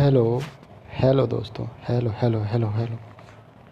Hello hello दोस्तों hello hello hello hello.